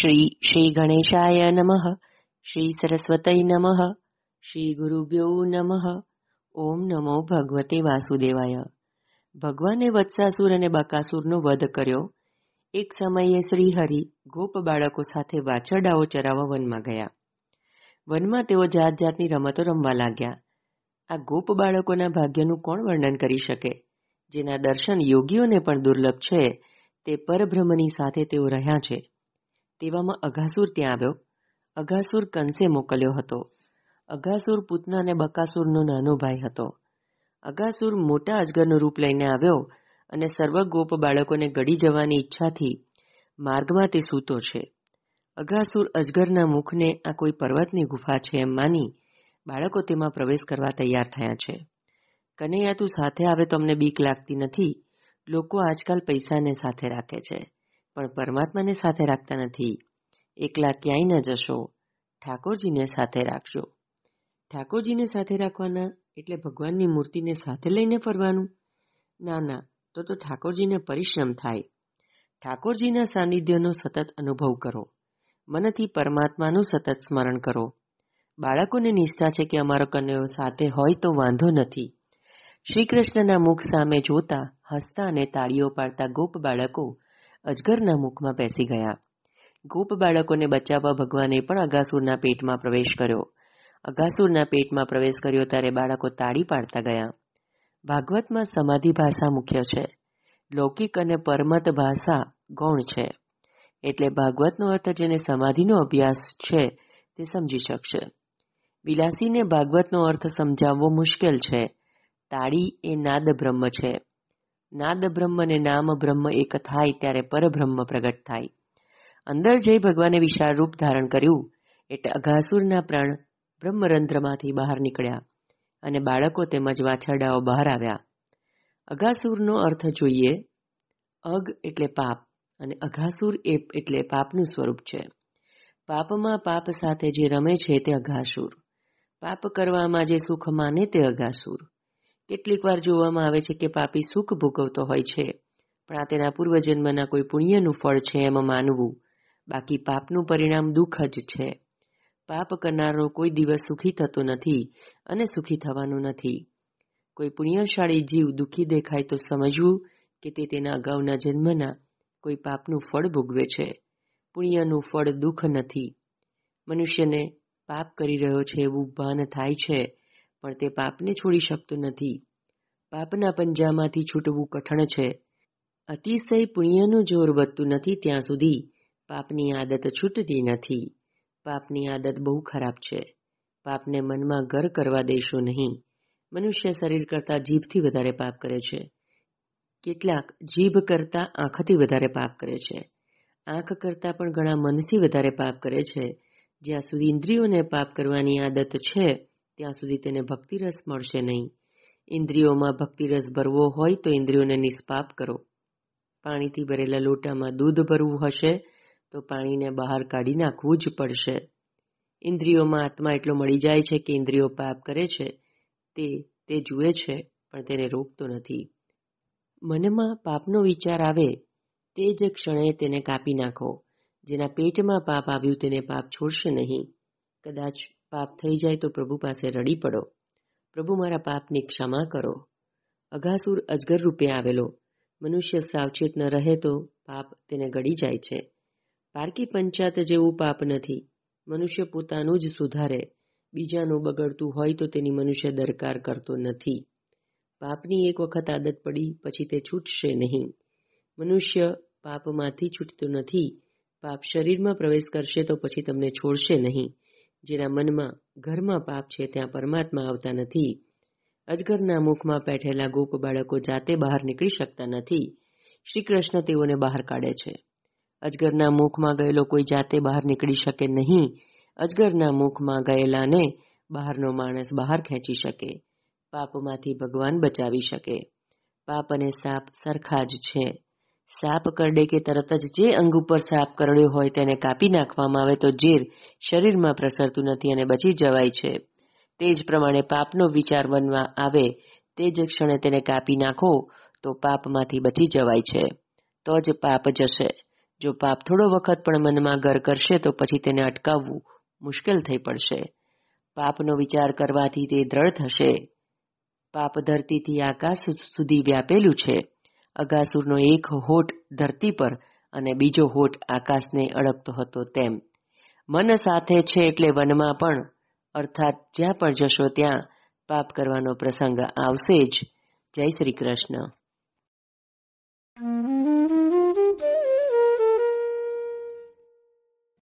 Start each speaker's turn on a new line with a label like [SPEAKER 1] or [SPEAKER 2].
[SPEAKER 1] શ્રી શ્રી ગણેશાય નમઃ શ્રી સરસ્વતય નમઃ શ્રી ગુરુભ્યો નમઃ ઓમ નમો ભગવતે વાસુદેવાય ભગવાને વત્સાસુર અને બકાસુરનો વધ કર્યો. એક સમયે શ્રી હરિ ગોપ બાળકો સાથે વાછરડાઓ ચરાવવા વનમાં ગયા. વનમાં તેઓ જાત જાતની રમતો રમવા લાગ્યા. આ ગોપ બાળકોના ભાગ્યનું કોણ વર્ણન કરી શકે? જેના દર્શન યોગીઓને પણ દુર્લભ છે, તે પરબ્રહ્મની સાથે તેઓ રહ્યા છે. તેવામાં અઘાસુર ત્યાં આવ્યો. અઘાસુર કંસે મોકલ્યો હતો. અઘાસુર પૂતના અને બકાસુરનો નાનો ભાઈ હતો. અઘાસુર મોટા અજગરનું રૂપ લઈને આવ્યો અને સર્વ ગોપ બાળકોને ગળી જવાની ઈચ્છાથી માર્ગમાં તે સૂતો છે. અઘાસુર અજગરના મુખને આ કોઈ પર્વતની ગુફા છે એમ માની બાળકો તેમાં પ્રવેશ કરવા તૈયાર થયા છે. કનૈયા તું સાથે આવે તો અમને બીક લાગતી નથી. લોકો આજકાલ પૈસાને સાથે રાખે છે. પણ પરમાત્માને સાથે રાખતા નથી. એકલા ક્યાંય ન જશો. ઠાકોરજીને સાથે રાખજો. ઠાકોરજીને સાથે રાખવાના એટલે ભગવાનની મૂર્તિને સાથે લઈને ફરવાનું? ના ના, તો તો ઠાકોરજીને પરિશ્રમ થાય. ઠાકોરજીના સાનિધ્યનો સતત અનુભવ કરો. મનથી પરમાત્માનું સતત સ્મરણ કરો. બાળકોને નિષ્ઠા છે કે અમારો કન્યો સાથે હોય તો વાંધો નથી. શ્રી કૃષ્ણના મુખ સામે જોતા, હસતા અને તાળીઓ પાડતા ગોપ બાળકો અજગરના મુખમાં બેસી ગયા. ગોપ બાળકોને બચાવવા ભગવાને પણ અગાસુરના પેટમાં પ્રવેશ કર્યો. અગાસુરના પેટમાં પ્રવેશ કર્યો ત્યારે બાળકો તાળી પાડતા ગયા. ભાગવતમાં સમાધિ ભાષા મુખ્ય છે. લૌકિક અને પરમત ભાષા ગૌણ છે. એટલે ભાગવતનો અર્થ જેને સમાધિનો અભ્યાસ છે તે સમજી શકશે. વિલાસીને ભાગવતનો અર્થ સમજાવવો મુશ્કેલ છે. તાળી એ નાદ બ્રહ્મ છે. નાદ બ્રહ્મ અને નામ બ્રહ્મ એક થાય ત્યારે પરબ્રહ્મ પ્રગટ થાય. અંદર જઈ ભગવાને વિશાળ રૂપ ધારણ કર્યું એટલે અઘાસુરના પ્રાણ બ્રહ્મરંધ્રમાંથી બહાર નીકળ્યા અને બાળકો તેમજ વાછરડાઓ બહાર આવ્યા. અઘાસુરનો અર્થ જોઈએ, અગ એટલે પાપ અને અઘાસુર એ એટલે પાપનું સ્વરૂપ છે. પાપમાં પાપ સાથે જે રમે છે તે અઘાસુર. પાપ કરવામાં જે સુખ માને તે અઘાસુર. કેટલીક વાર જોવામાં આવે છે કે પાપી સુખ ભોગવતો હોય છે, પણ આ તેના પૂર્વજન્મના કોઈ પુણ્યનું ફળ છે એમ માનવું. બાકી પાપનું પરિણામ દુઃખ જ છે. પાપ કરનારો કોઈ દિવસ સુખી થતો નથી અને સુખી થવાનું નથી. કોઈ પુણ્યશાળી જીવ દુઃખી દેખાય તો સમજવું કે તે તેના અગાઉના જન્મના કોઈ પાપનું ફળ ભોગવે છે. પુણ્યનું ફળ દુઃખ નથી. મનુષ્યને પાપ કરી રહ્યો છે એવું ભાન થાય છે પણ તે પાપને છોડી શકતો નથી. પાપના પંજામાંથી છૂટવું કઠણ છે. અતિશય પુણ્યનું જોર વધતું નથી ત્યાં સુધી. પાપની આદત છૂટતી નથી. પાપની આદત બહુ ખરાબ છે. પાપને મનમાં ઘર કરવા દેશો નહીં. મનુષ્ય શરીર કરતાં જીભથી વધારે પાપ કરે છે. કેટલાક જીભ કરતાં આંખથી વધારે પાપ કરે છે. આંખ કરતાં પણ ઘણા મનથી વધારે પાપ કરે છે. જ્યાં સુધી ઇન્દ્રિયોને પાપ કરવાની આદત છે ત્યાં સુધી તેને ભક્તિરસ મળશે નહીં. ઇન્દ્રિયોમાં ભક્તિરસ ભરવો હોય તો ઇન્દ્રિયોને નિષ્પાપ કરો. પાણીથી ભરેલા લોટામાં દૂધ ભરવું હશે તો પાણીને બહાર કાઢી નાખવું જ પડશે. ઇન્દ્રિયોમાં આત્મા એટલો મળી જાય છે કે ઇન્દ્રિયો પાપ કરે છે, તે તે જુએ છે, પણ તેને રોકતો નથી. મનમાં પાપનો વિચાર આવે, તે જ ક્ષણે તેને કાપી નાખો. જેના પેટમાં પાપ આવ્યું તેને પાપ છોડશે નહીં. કદાચ પાપ થઈ જાય તો પ્રભુ પાસે રડી પડો. પ્રભુ મારા પાપની ક્ષમા કરો. અઘાસુર અજગર રૂપે આવેલો. મનુષ્ય સાવચેત ન રહે તો પાપ તેને ગળી જાય છે. પારકી પંચાત જેવું પાપ નથી. મનુષ્ય પોતાનું જ સુધારે. બીજાનું બગડતું હોય તો તેની મનુષ્ય દરકાર કરતો નથી. પાપની એક વખત આદત પડી, પછી તે છૂટશે નહીં. મનુષ્ય પાપમાંથી છૂટતો નથી. પાપ શરીરમાં પ્રવેશ કરશે તો પછી તમને છોડશે નહીં. જેના મનમાં ઘરમાં પાપ છે ત્યાં પરમાત્મા આવતા નથી. અજગરના મુખમાં બેઠેલા ગોપ બાળકો જાતે બહાર નીકળી શકતા નથી. શ્રી કૃષ્ણ તેઓને બહાર કાઢે છે. અજગરના મુખમાં ગયેલો કોઈ જાતે બહાર નીકળી શકે નહીં. અજગરના મુખમાં ગયેલાને બહારનો માણસ બહાર ખેંચી શકે. પાપમાંથી ભગવાન બચાવી શકે. પાપ અને સાપ સરખા જ છે. સાપ કરડે કે તરત જ જે અંગ ઉપર સાપ કરડ્યો હોય તેને કાપી નાખવામાં આવે તો ઝેર શરીરમાં પ્રસરતું નથી અને બચી જવાય છે. તે જ પ્રમાણે પાપનો વિચાર બનવા આવે તે જ ક્ષણે તેને કાપી નાખો તો પાપમાંથી બચી જવાય છે. તો જ પાપ જશે. જો પાપ થોડો વખત પણ મનમાં ઘર કરશે તો પછી તેને અટકાવવું મુશ્કેલ થઈ પડશે. પાપનો વિચાર કરવાથી તે દ્રઢ થશે. પાપ ધરતીથી આકાશ સુધી વ્યાપેલું છે. અગાસુરનો એક હોઠ ધરતી પર અને બીજો હોઠ આકાશને અડકતો હતો તેમ. મન સાથે છે એટલે વનમાં પણ, અર્થાત જ્યાં પણ જશો ત્યાં પાપ કરવાનો પ્રસંગ આવશે જ. જય શ્રી કૃષ્ણ.